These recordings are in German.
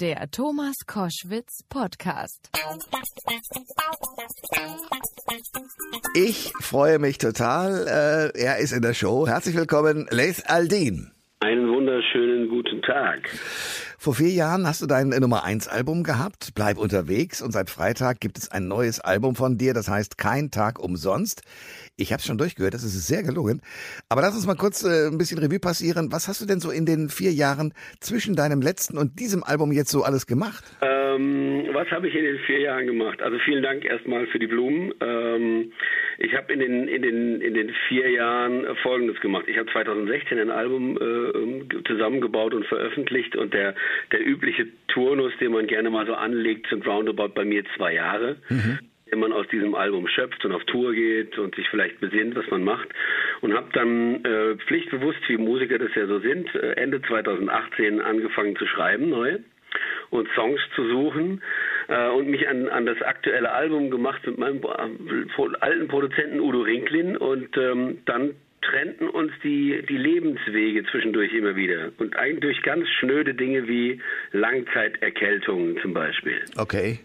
Der Thomas Koschwitz Podcast. Ich freue mich total. Äh, er ist in der Show. Herzlich willkommen, Leith Aldin. Einen wunderschönen guten Tag. Vor vier Jahren hast du dein Nummer 1 Album gehabt, Bleib unterwegs und seit Freitag gibt es ein neues Album von dir, das heißt Kein Tag umsonst. Ich habe schon durchgehört, das ist sehr gelungen. Aber lass uns mal kurz äh, ein bisschen Revue passieren. Was hast du denn so in den vier Jahren zwischen deinem letzten und diesem Album jetzt so alles gemacht? Ähm, was habe ich in den vier Jahren gemacht? Also vielen Dank erstmal für die Blumen. Ähm, ich habe in den, in, den, in den vier Jahren Folgendes gemacht. Ich habe 2016 ein Album äh, zusammengebaut und veröffentlicht und der, der übliche Turnus, den man gerne mal so anlegt, sind roundabout bei mir zwei Jahre. Mhm wenn man aus diesem Album schöpft und auf Tour geht und sich vielleicht besinnt, was man macht. Und habe dann äh, pflichtbewusst, wie Musiker das ja so sind, äh, Ende 2018 angefangen zu schreiben, neu und Songs zu suchen äh, und mich an, an das aktuelle Album gemacht mit meinem äh, alten Produzenten Udo Rinklin und ähm, dann trennten uns die, die Lebenswege zwischendurch immer wieder. Und eigentlich durch ganz schnöde Dinge wie Langzeiterkältungen zum Beispiel. Okay.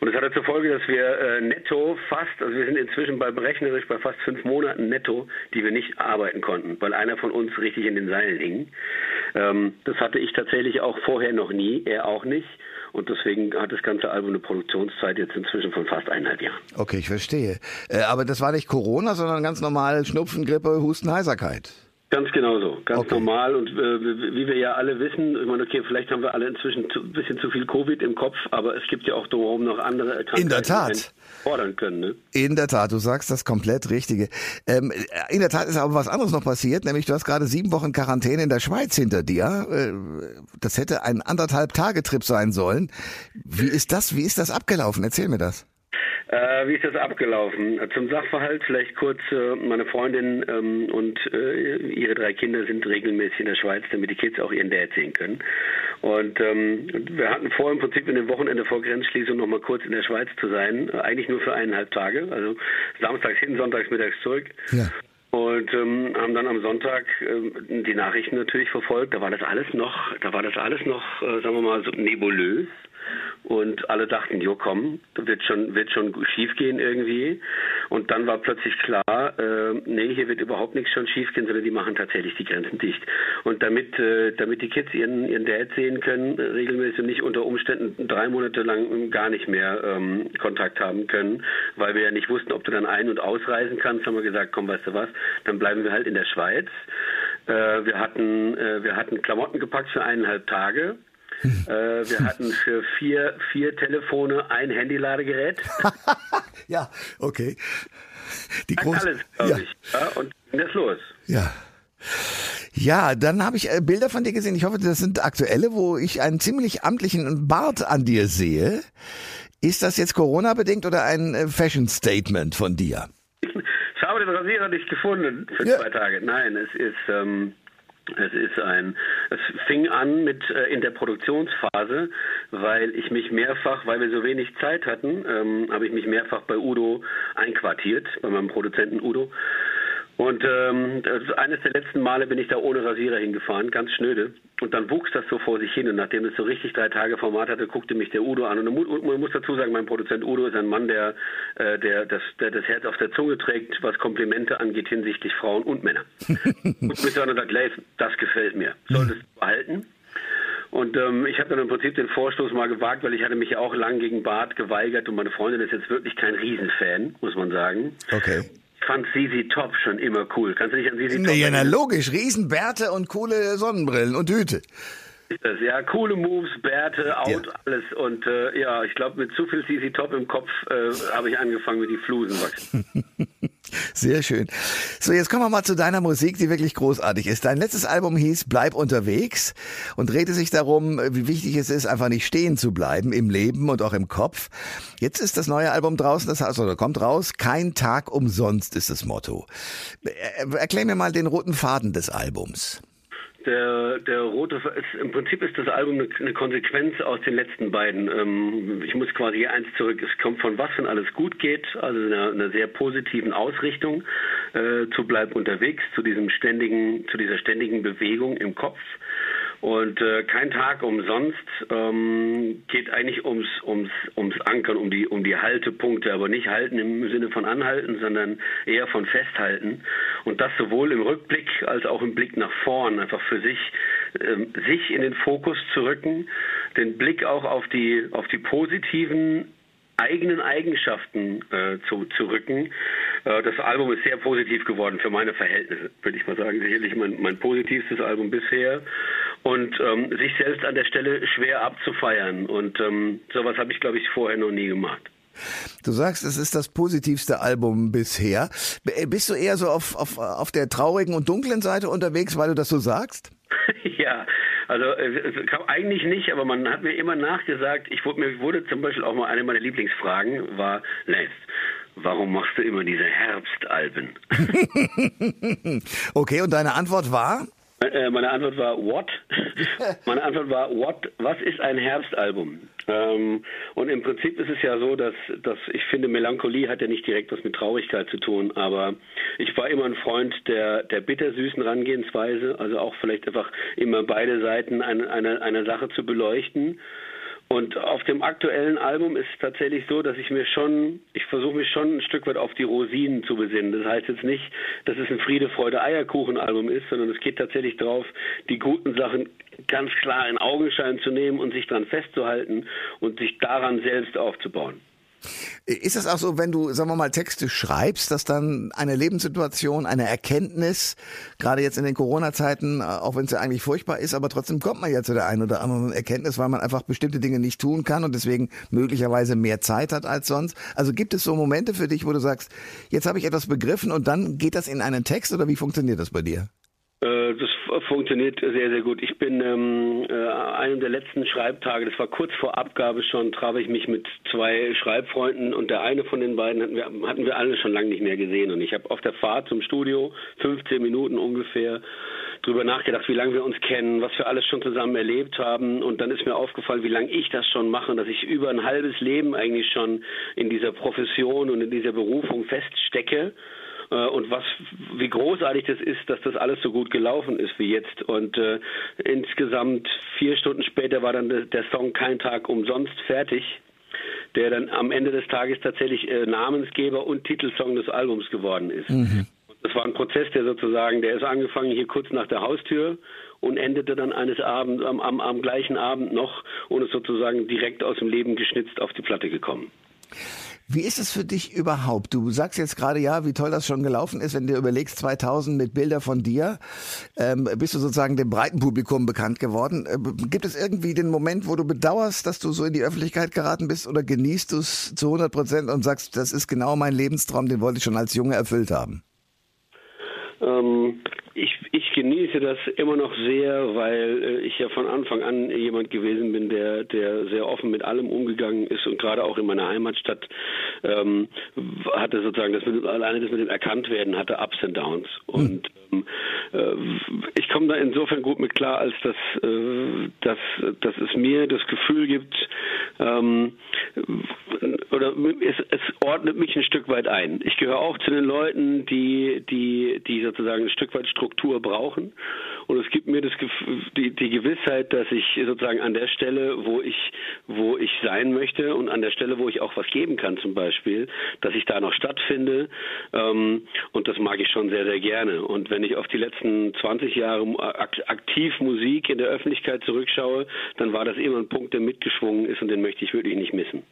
Und es hatte zur Folge, dass wir äh, netto fast, also wir sind inzwischen bei berechnerisch bei fast fünf Monaten netto, die wir nicht arbeiten konnten, weil einer von uns richtig in den Seilen hing. Ähm, das hatte ich tatsächlich auch vorher noch nie, er auch nicht. Und deswegen hat das ganze Album eine Produktionszeit jetzt inzwischen von fast eineinhalb Jahren. Okay, ich verstehe. Äh, aber das war nicht Corona, sondern ganz normal Schnupfen, Grippe, Husten, Heiserkeit. Ganz genau so, ganz okay. normal. Und äh, wie wir ja alle wissen, ich meine, okay, vielleicht haben wir alle inzwischen ein bisschen zu viel Covid im Kopf, aber es gibt ja auch drumherum noch andere Erkrankungen, in der Tat. die fordern können. Ne? In der Tat, du sagst das komplett Richtige. Ähm, in der Tat ist aber was anderes noch passiert, nämlich du hast gerade sieben Wochen Quarantäne in der Schweiz hinter dir. Äh, das hätte ein anderthalb Tage Trip sein sollen. Wie ist das? Wie ist das abgelaufen? Erzähl mir das. Äh, wie ist das abgelaufen? Zum Sachverhalt vielleicht kurz. Äh, meine Freundin ähm, und äh, ihre drei Kinder sind regelmäßig in der Schweiz, damit die Kids auch ihren Dad sehen können. Und ähm, wir hatten vor, im Prinzip in dem Wochenende vor Grenzschließung noch mal kurz in der Schweiz zu sein. Eigentlich nur für eineinhalb Tage. Also samstags hin, sonntags mittags zurück. Ja. Und ähm, haben dann am Sonntag äh, die Nachrichten natürlich verfolgt. Da war das alles noch, da war das alles noch, äh, sagen wir mal, so nebulös. Und alle dachten, jo komm, wird schon, wird schon schief gehen irgendwie. Und dann war plötzlich klar, äh, nee, hier wird überhaupt nichts schon schief gehen, sondern die machen tatsächlich die Grenzen dicht. Und damit, äh, damit die Kids ihren, ihren Dad sehen können, äh, regelmäßig und nicht unter Umständen drei Monate lang gar nicht mehr ähm, Kontakt haben können, weil wir ja nicht wussten, ob du dann ein- und ausreisen kannst, haben wir gesagt, komm, weißt du was, dann bleiben wir halt in der Schweiz. Äh, wir hatten, äh, wir hatten Klamotten gepackt für eineinhalb Tage äh, wir hatten für vier, vier Telefone ein Handyladegerät. ja, okay. Die groß alles, glaube ja. ich. Ja, und ging das los. Ja. Ja, dann habe ich äh, Bilder von dir gesehen. Ich hoffe, das sind aktuelle, wo ich einen ziemlich amtlichen Bart an dir sehe. Ist das jetzt Corona-bedingt oder ein äh, Fashion-Statement von dir? Ich habe den Rasierer nicht gefunden für ja. zwei Tage. Nein, es ist ähm, es ist ein, es fing an mit äh, in der Produktionsphase, weil ich mich mehrfach, weil wir so wenig Zeit hatten, ähm, habe ich mich mehrfach bei Udo einquartiert, bei meinem Produzenten Udo und ähm, eines der letzten Male bin ich da ohne Rasierer hingefahren, ganz schnöde. Und dann wuchs das so vor sich hin. Und nachdem es so richtig drei Tage Format hatte, guckte mich der Udo an. Und man muss dazu sagen, mein Produzent Udo ist ein Mann, der, äh, der, das, der das Herz auf der Zunge trägt, was Komplimente angeht hinsichtlich Frauen und Männer. und mich dann und sagt, Leif, das gefällt mir. Solltest du behalten. Und ähm, ich habe dann im Prinzip den Vorstoß mal gewagt, weil ich hatte mich ja auch lang gegen Bart geweigert und meine Freundin ist jetzt wirklich kein Riesenfan, muss man sagen. Okay fand Sisi Top schon immer cool. Kannst du dich an Sisi Top Ja, na logisch. Riesenbärte und coole Sonnenbrillen und Hüte. Ja, coole Moves, Bärte, Out, ja. alles. Und äh, ja, ich glaube, mit zu viel CC Top im Kopf äh, habe ich angefangen, mit die Flusen wachsen. Sehr schön. So, jetzt kommen wir mal zu deiner Musik, die wirklich großartig ist. Dein letztes Album hieß Bleib unterwegs und drehte sich darum, wie wichtig es ist, einfach nicht stehen zu bleiben im Leben und auch im Kopf. Jetzt ist das neue Album draußen, das heißt, oder kommt raus, kein Tag umsonst ist das Motto. Erklär mir mal den roten Faden des Albums der, der rote, ist, im Prinzip ist das Album eine, eine Konsequenz aus den letzten beiden. Ähm, ich muss quasi eins zurück. Es kommt von was, wenn alles gut geht, also einer, einer sehr positiven Ausrichtung äh, zu Bleib unterwegs, zu diesem ständigen, zu dieser ständigen Bewegung im Kopf Und äh, kein Tag umsonst ähm, geht eigentlich ums, ums, ums Ankern, um die, um die Haltepunkte, aber nicht halten im Sinne von anhalten, sondern eher von festhalten. Und das sowohl im Rückblick als auch im Blick nach vorn, einfach für sich, ähm, sich in den Fokus zu rücken, den Blick auch auf die, auf die positiven eigenen Eigenschaften äh, zu, zu rücken. Äh, das Album ist sehr positiv geworden für meine Verhältnisse, würde ich mal sagen. Sicherlich mein, mein positivstes Album bisher. Und ähm, sich selbst an der Stelle schwer abzufeiern. Und ähm, sowas habe ich, glaube ich, vorher noch nie gemacht. Du sagst, es ist das positivste Album bisher. Äh, bist du eher so auf, auf, auf der traurigen und dunklen Seite unterwegs, weil du das so sagst? ja, also äh, eigentlich nicht, aber man hat mir immer nachgesagt, ich wurde, mir wurde zum Beispiel auch mal eine meiner Lieblingsfragen war, Les, warum machst du immer diese Herbstalben? okay, und deine Antwort war? Äh, meine Antwort war what? Meine Antwort war what? Was ist ein Herbstalbum? Ähm, und im Prinzip ist es ja so, dass, dass ich finde, Melancholie hat ja nicht direkt was mit Traurigkeit zu tun, aber ich war immer ein Freund der, der bittersüßen Rangehensweise, also auch vielleicht einfach immer beide Seiten einer eine, eine Sache zu beleuchten. Und auf dem aktuellen Album ist es tatsächlich so, dass ich mir schon, ich versuche mich schon ein Stück weit auf die Rosinen zu besinnen. Das heißt jetzt nicht, dass es ein Friede, Freude, Eierkuchen Album ist, sondern es geht tatsächlich darauf, die guten Sachen ganz klar in Augenschein zu nehmen und sich daran festzuhalten und sich daran selbst aufzubauen. Ist das auch so, wenn du, sagen wir mal, Texte schreibst, dass dann eine Lebenssituation, eine Erkenntnis, gerade jetzt in den Corona-Zeiten, äh, auch wenn es ja eigentlich furchtbar ist, aber trotzdem kommt man ja zu der einen oder anderen Erkenntnis, weil man einfach bestimmte Dinge nicht tun kann und deswegen möglicherweise mehr Zeit hat als sonst. Also gibt es so Momente für dich, wo du sagst, jetzt habe ich etwas begriffen und dann geht das in einen Text oder wie funktioniert das bei dir? Äh, das funktioniert sehr, sehr gut. Ich bin ähm, äh, einem der letzten Schreibtage, das war kurz vor Abgabe schon, traf ich mich mit zwei Schreibfreunden und der eine von den beiden hatten wir, hatten wir alle schon lange nicht mehr gesehen. Und ich habe auf der Fahrt zum Studio, 15 Minuten ungefähr, drüber nachgedacht, wie lange wir uns kennen, was wir alles schon zusammen erlebt haben. Und dann ist mir aufgefallen, wie lange ich das schon mache, dass ich über ein halbes Leben eigentlich schon in dieser Profession und in dieser Berufung feststecke und was, wie großartig das ist, dass das alles so gut gelaufen ist wie jetzt. Und äh, insgesamt vier Stunden später war dann der, der Song Kein Tag umsonst fertig der dann am Ende des Tages tatsächlich äh, Namensgeber und Titelsong des Albums geworden ist. Mhm. Das war ein Prozess, der sozusagen, der ist angefangen hier kurz nach der Haustür und endete dann eines Abends, am, am, am gleichen Abend noch und ist sozusagen direkt aus dem Leben geschnitzt auf die Platte gekommen. Wie ist es für dich überhaupt? Du sagst jetzt gerade ja, wie toll das schon gelaufen ist, wenn du überlegst, 2000 mit Bilder von dir, ähm, bist du sozusagen dem breiten Publikum bekannt geworden. Äh, gibt es irgendwie den Moment, wo du bedauerst, dass du so in die Öffentlichkeit geraten bist oder genießt du es zu 100 Prozent und sagst, das ist genau mein Lebenstraum, den wollte ich schon als Junge erfüllt haben? Ähm, ich, ich genieße das immer noch sehr, weil äh, ich ja von Anfang an jemand gewesen bin, der, der sehr offen mit allem umgegangen ist und gerade auch in meiner Heimatstadt ähm, hatte sozusagen das mit, alleine das mit dem Erkanntwerden hatte Ups and Downs und ähm, äh, ich komme da insofern gut mit klar, als dass, äh, dass, dass es mir das Gefühl gibt, ähm, oder es, es ordnet mich ein Stück weit ein. Ich gehöre auch zu den Leuten, die, die, die sozusagen ein Stück weit Struktur brauchen. Und es gibt mir das, die, die Gewissheit, dass ich sozusagen an der Stelle, wo ich, wo ich sein möchte und an der Stelle, wo ich auch was geben kann zum Beispiel, dass ich da noch stattfinde. Ähm, und das mag ich schon sehr, sehr gerne. Und wenn ich auf die letzten 20 Jahre aktiv Musik in der Öffentlichkeit zurückschaue, dann war das immer ein Punkt, der mitgeschwungen ist und den möchte ich wirklich nicht missen.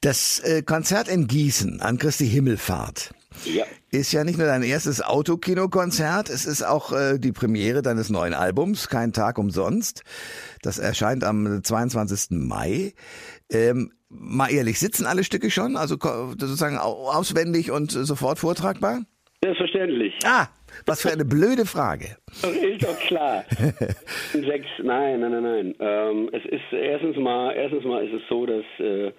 Das äh, Konzert in Gießen an Christi Himmelfahrt ja. ist ja nicht nur dein erstes Autokinokonzert, es ist auch äh, die Premiere deines neuen Albums, Kein Tag umsonst. Das erscheint am 22. Mai. Ähm, mal ehrlich, sitzen alle Stücke schon? Also sozusagen auswendig und sofort vortragbar? Selbstverständlich. Ah, was für eine blöde Frage. Ist doch klar. Sechs, nein, nein, nein, nein. Ähm, es ist erstens mal, erstens mal ist es so, dass äh,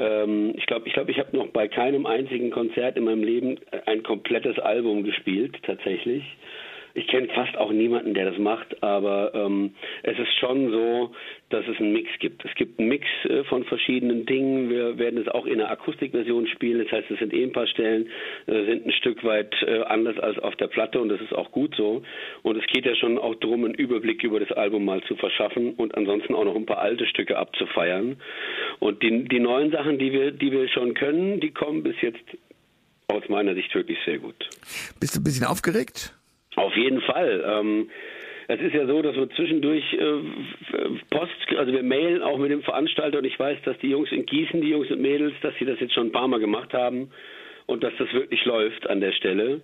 ähm, ich glaube, ich, glaub, ich habe noch bei keinem einzigen Konzert in meinem Leben ein komplettes Album gespielt, tatsächlich. Ich kenne fast auch niemanden, der das macht, aber ähm, es ist schon so, dass es einen Mix gibt. Es gibt einen Mix äh, von verschiedenen Dingen. Wir werden es auch in der Akustikversion spielen. Das heißt, es sind eh ein paar Stellen, äh, sind ein Stück weit äh, anders als auf der Platte und das ist auch gut so. Und es geht ja schon auch darum, einen Überblick über das Album mal zu verschaffen und ansonsten auch noch ein paar alte Stücke abzufeiern. Und die, die neuen Sachen, die wir, die wir schon können, die kommen bis jetzt aus meiner Sicht wirklich sehr gut. Bist du ein bisschen aufgeregt? Auf jeden Fall. Ähm, es ist ja so, dass wir zwischendurch äh, Post, also wir mailen auch mit dem Veranstalter und ich weiß, dass die Jungs in Gießen, die Jungs und Mädels, dass sie das jetzt schon ein paar Mal gemacht haben und dass das wirklich läuft an der Stelle.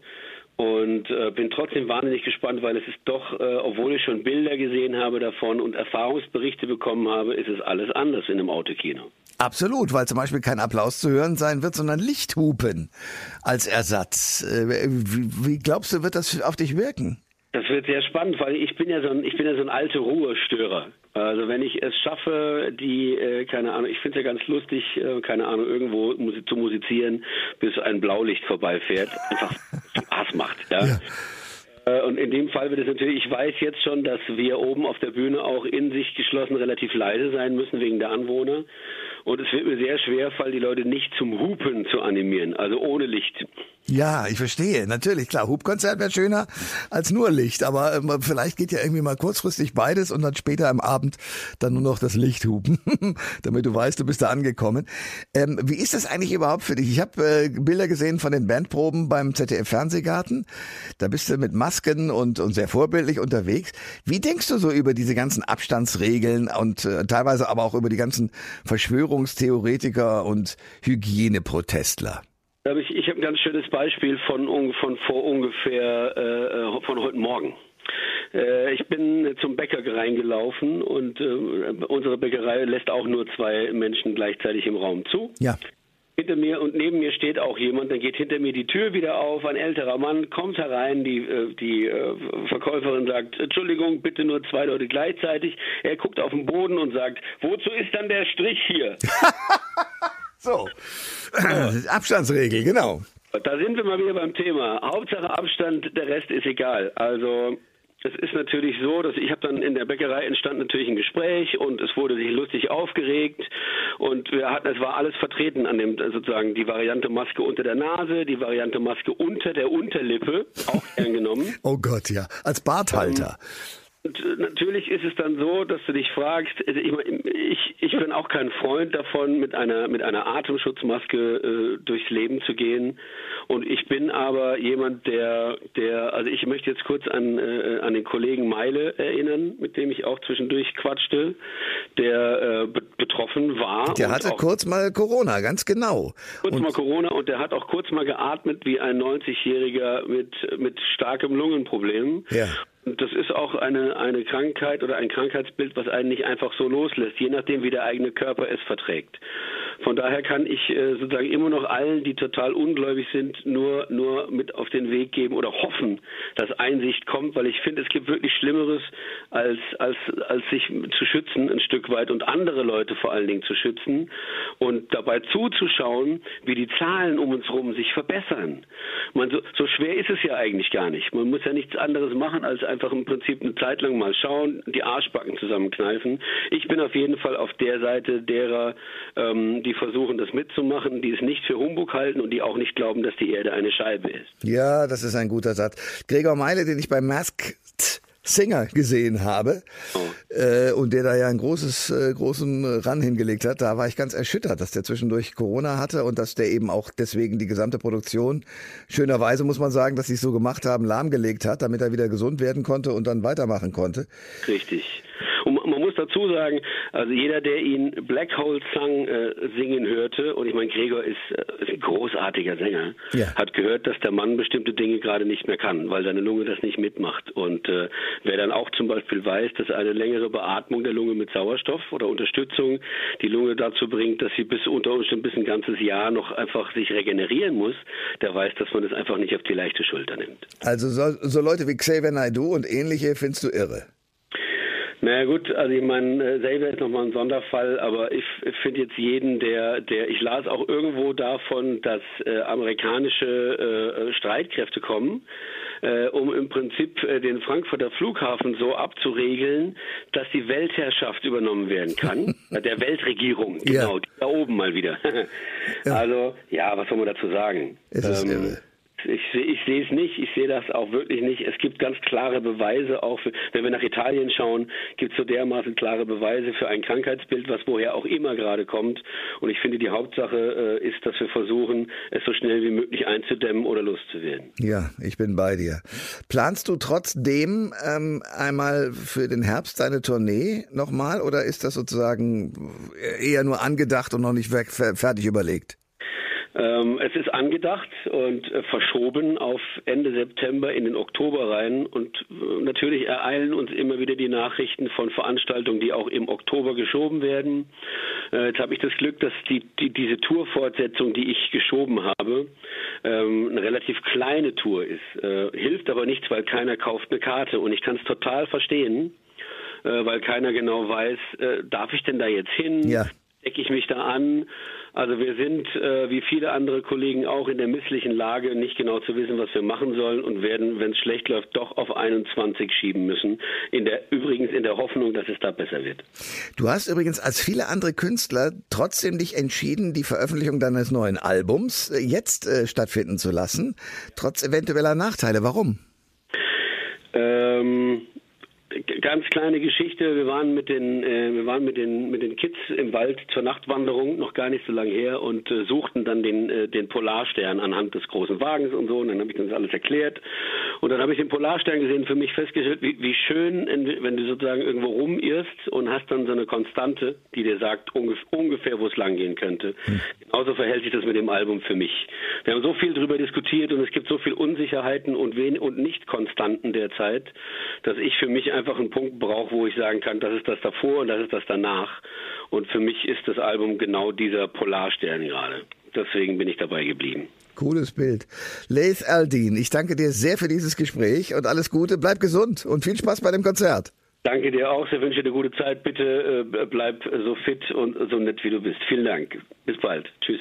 Und äh, bin trotzdem wahnsinnig gespannt, weil es ist doch, äh, obwohl ich schon Bilder gesehen habe davon und Erfahrungsberichte bekommen habe, ist es alles anders in einem Autokino. Absolut, weil zum Beispiel kein Applaus zu hören sein wird, sondern Lichthupen als Ersatz. Äh, wie, wie glaubst du, wird das auf dich wirken? Das wird sehr spannend, weil ich bin ja so ein, ich bin ja so ein alter Ruhestörer. Also wenn ich es schaffe, die, äh, keine Ahnung, ich finde es ja ganz lustig, äh, keine Ahnung, irgendwo zu musizieren, bis ein Blaulicht vorbeifährt, einfach Spaß macht, ja. ja. Äh, und in dem Fall wird es natürlich, ich weiß jetzt schon, dass wir oben auf der Bühne auch in sich geschlossen relativ leise sein müssen wegen der Anwohner. Und es wird mir sehr schwer fallen, die Leute nicht zum Hupen zu animieren, also ohne Licht. Ja, ich verstehe. Natürlich, klar, Hubkonzert wäre schöner als nur Licht, aber äh, vielleicht geht ja irgendwie mal kurzfristig beides und dann später am Abend dann nur noch das Licht hupen, damit du weißt, du bist da angekommen. Ähm, wie ist das eigentlich überhaupt für dich? Ich habe äh, Bilder gesehen von den Bandproben beim ZDF Fernsehgarten. Da bist du mit Masken und, und sehr vorbildlich unterwegs. Wie denkst du so über diese ganzen Abstandsregeln und äh, teilweise aber auch über die ganzen Verschwörungstheoretiker und Hygieneprotestler? Ich, ich habe ein ganz schönes Beispiel von, von vor ungefähr äh, von heute Morgen. Äh, ich bin zum Bäcker reingelaufen und äh, unsere Bäckerei lässt auch nur zwei Menschen gleichzeitig im Raum zu. Ja. Hinter mir und neben mir steht auch jemand, dann geht hinter mir die Tür wieder auf, ein älterer Mann kommt herein, die, äh, die äh, Verkäuferin sagt, Entschuldigung, bitte nur zwei Leute gleichzeitig. Er guckt auf den Boden und sagt, wozu ist dann der Strich hier? So, Abstandsregel, genau. Da sind wir mal wieder beim Thema. Hauptsache Abstand, der Rest ist egal. Also es ist natürlich so, dass ich habe dann in der Bäckerei entstand natürlich ein Gespräch und es wurde sich lustig aufgeregt und wir hatten, es war alles vertreten an dem sozusagen die Variante Maske unter der Nase, die Variante Maske unter der Unterlippe, auch gern genommen. oh Gott, ja, als Barthalter. Ähm, und äh, natürlich ist es dann so, dass du dich fragst, also ich, ich bin auch kein Freund davon, mit einer, mit einer Atemschutzmaske äh, durchs Leben zu gehen. Und ich bin aber jemand, der, der, also ich möchte jetzt kurz an, äh, an den Kollegen Meile erinnern, mit dem ich auch zwischendurch quatschte, der äh, be betroffen war. Der hatte kurz mal Corona, ganz genau. Kurz und mal Corona und der hat auch kurz mal geatmet wie ein 90-Jähriger mit, mit starkem Lungenproblem. Ja das ist auch eine, eine Krankheit oder ein Krankheitsbild, was einen nicht einfach so loslässt, je nachdem, wie der eigene Körper es verträgt. Von daher kann ich äh, sozusagen immer noch allen, die total ungläubig sind, nur, nur mit auf den Weg geben oder hoffen, dass Einsicht kommt, weil ich finde, es gibt wirklich Schlimmeres, als, als, als sich zu schützen ein Stück weit und andere Leute vor allen Dingen zu schützen und dabei zuzuschauen, wie die Zahlen um uns herum sich verbessern. Man, so, so schwer ist es ja eigentlich gar nicht. Man muss ja nichts anderes machen, als einfach im Prinzip eine Zeit lang mal schauen, die Arschbacken zusammenkneifen. Ich bin auf jeden Fall auf der Seite derer, ähm, die versuchen, das mitzumachen, die es nicht für Humbug halten und die auch nicht glauben, dass die Erde eine Scheibe ist. Ja, das ist ein guter Satz. Gregor Meile, den ich bei Masked Singer gesehen habe oh. äh, und der da ja einen großes, äh, großen Ran hingelegt hat, da war ich ganz erschüttert, dass der zwischendurch Corona hatte und dass der eben auch deswegen die gesamte Produktion, schönerweise muss man sagen, dass sie es so gemacht haben, lahmgelegt hat, damit er wieder gesund werden konnte und dann weitermachen konnte. Richtig. Dazu sagen, also jeder, der ihn Black Hole Song äh, singen hörte, und ich meine, Gregor ist, äh, ist ein großartiger Sänger, ja. hat gehört, dass der Mann bestimmte Dinge gerade nicht mehr kann, weil seine Lunge das nicht mitmacht. Und äh, wer dann auch zum Beispiel weiß, dass eine längere Beatmung der Lunge mit Sauerstoff oder Unterstützung die Lunge dazu bringt, dass sie bis unter Umständen bis ein ganzes Jahr noch einfach sich regenerieren muss, der weiß, dass man das einfach nicht auf die leichte Schulter nimmt. Also so, so Leute wie Xavier Naidoo und ähnliche findest du irre? Naja gut, also ich meine, äh, selber ist nochmal ein Sonderfall, aber ich finde jetzt jeden, der, der, ich las auch irgendwo davon, dass äh, amerikanische äh, Streitkräfte kommen, äh, um im Prinzip äh, den Frankfurter Flughafen so abzuregeln, dass die Weltherrschaft übernommen werden kann. Der Weltregierung, genau, ja. da oben mal wieder. Also, ja, was soll man dazu sagen? Es ist ähm, irre. Ich, ich sehe es nicht, ich sehe das auch wirklich nicht. Es gibt ganz klare Beweise, auch für, wenn wir nach Italien schauen, gibt es so dermaßen klare Beweise für ein Krankheitsbild, was woher auch immer gerade kommt. Und ich finde, die Hauptsache äh, ist, dass wir versuchen, es so schnell wie möglich einzudämmen oder loszuwerden. Ja, ich bin bei dir. Planst du trotzdem ähm, einmal für den Herbst deine Tournee nochmal oder ist das sozusagen eher nur angedacht und noch nicht fertig überlegt? Ähm, es ist angedacht und äh, verschoben auf Ende September in den Oktober rein. Und äh, natürlich ereilen uns immer wieder die Nachrichten von Veranstaltungen, die auch im Oktober geschoben werden. Äh, jetzt habe ich das Glück, dass die, die, diese Tourfortsetzung, die ich geschoben habe, ähm, eine relativ kleine Tour ist. Äh, hilft aber nichts, weil keiner kauft eine Karte. Und ich kann es total verstehen, äh, weil keiner genau weiß, äh, darf ich denn da jetzt hin? Ja. Decke ich mich da an? Also wir sind, äh, wie viele andere Kollegen auch, in der misslichen Lage, nicht genau zu wissen, was wir machen sollen und werden, wenn es schlecht läuft, doch auf 21 schieben müssen. In der, übrigens in der Hoffnung, dass es da besser wird. Du hast übrigens als viele andere Künstler trotzdem dich entschieden, die Veröffentlichung deines neuen Albums jetzt äh, stattfinden zu lassen, trotz eventueller Nachteile. Warum? Ähm, ganz kleine Geschichte. Wir waren mit den, äh, wir waren mit den, mit den Kids im Wald zur Nachtwanderung, noch gar nicht so lange her, und äh, suchten dann den, äh, den Polarstern anhand des großen Wagens und so. Und dann habe ich das alles erklärt. Und dann habe ich den Polarstern gesehen, für mich festgestellt, wie, wie schön, wenn du sozusagen irgendwo rumirrst und hast dann so eine Konstante, die dir sagt ungef ungefähr, wo es langgehen könnte. Hm. Genauso verhält sich das mit dem Album für mich. Wir haben so viel darüber diskutiert und es gibt so viel Unsicherheiten und, und Nicht-Konstanten derzeit, dass ich für mich einfach einen Punkt brauche, wo ich sagen kann, das ist das davor und das ist das danach. Und für mich ist das Album genau dieser Polarstern gerade. Deswegen bin ich dabei geblieben. Cooles Bild. Leith Aldin, ich danke dir sehr für dieses Gespräch und alles Gute. Bleib gesund und viel Spaß bei dem Konzert. Danke dir auch. Ich wünsche dir gute Zeit. Bitte äh, bleib so fit und so nett wie du bist. Vielen Dank. Bis bald. Tschüss.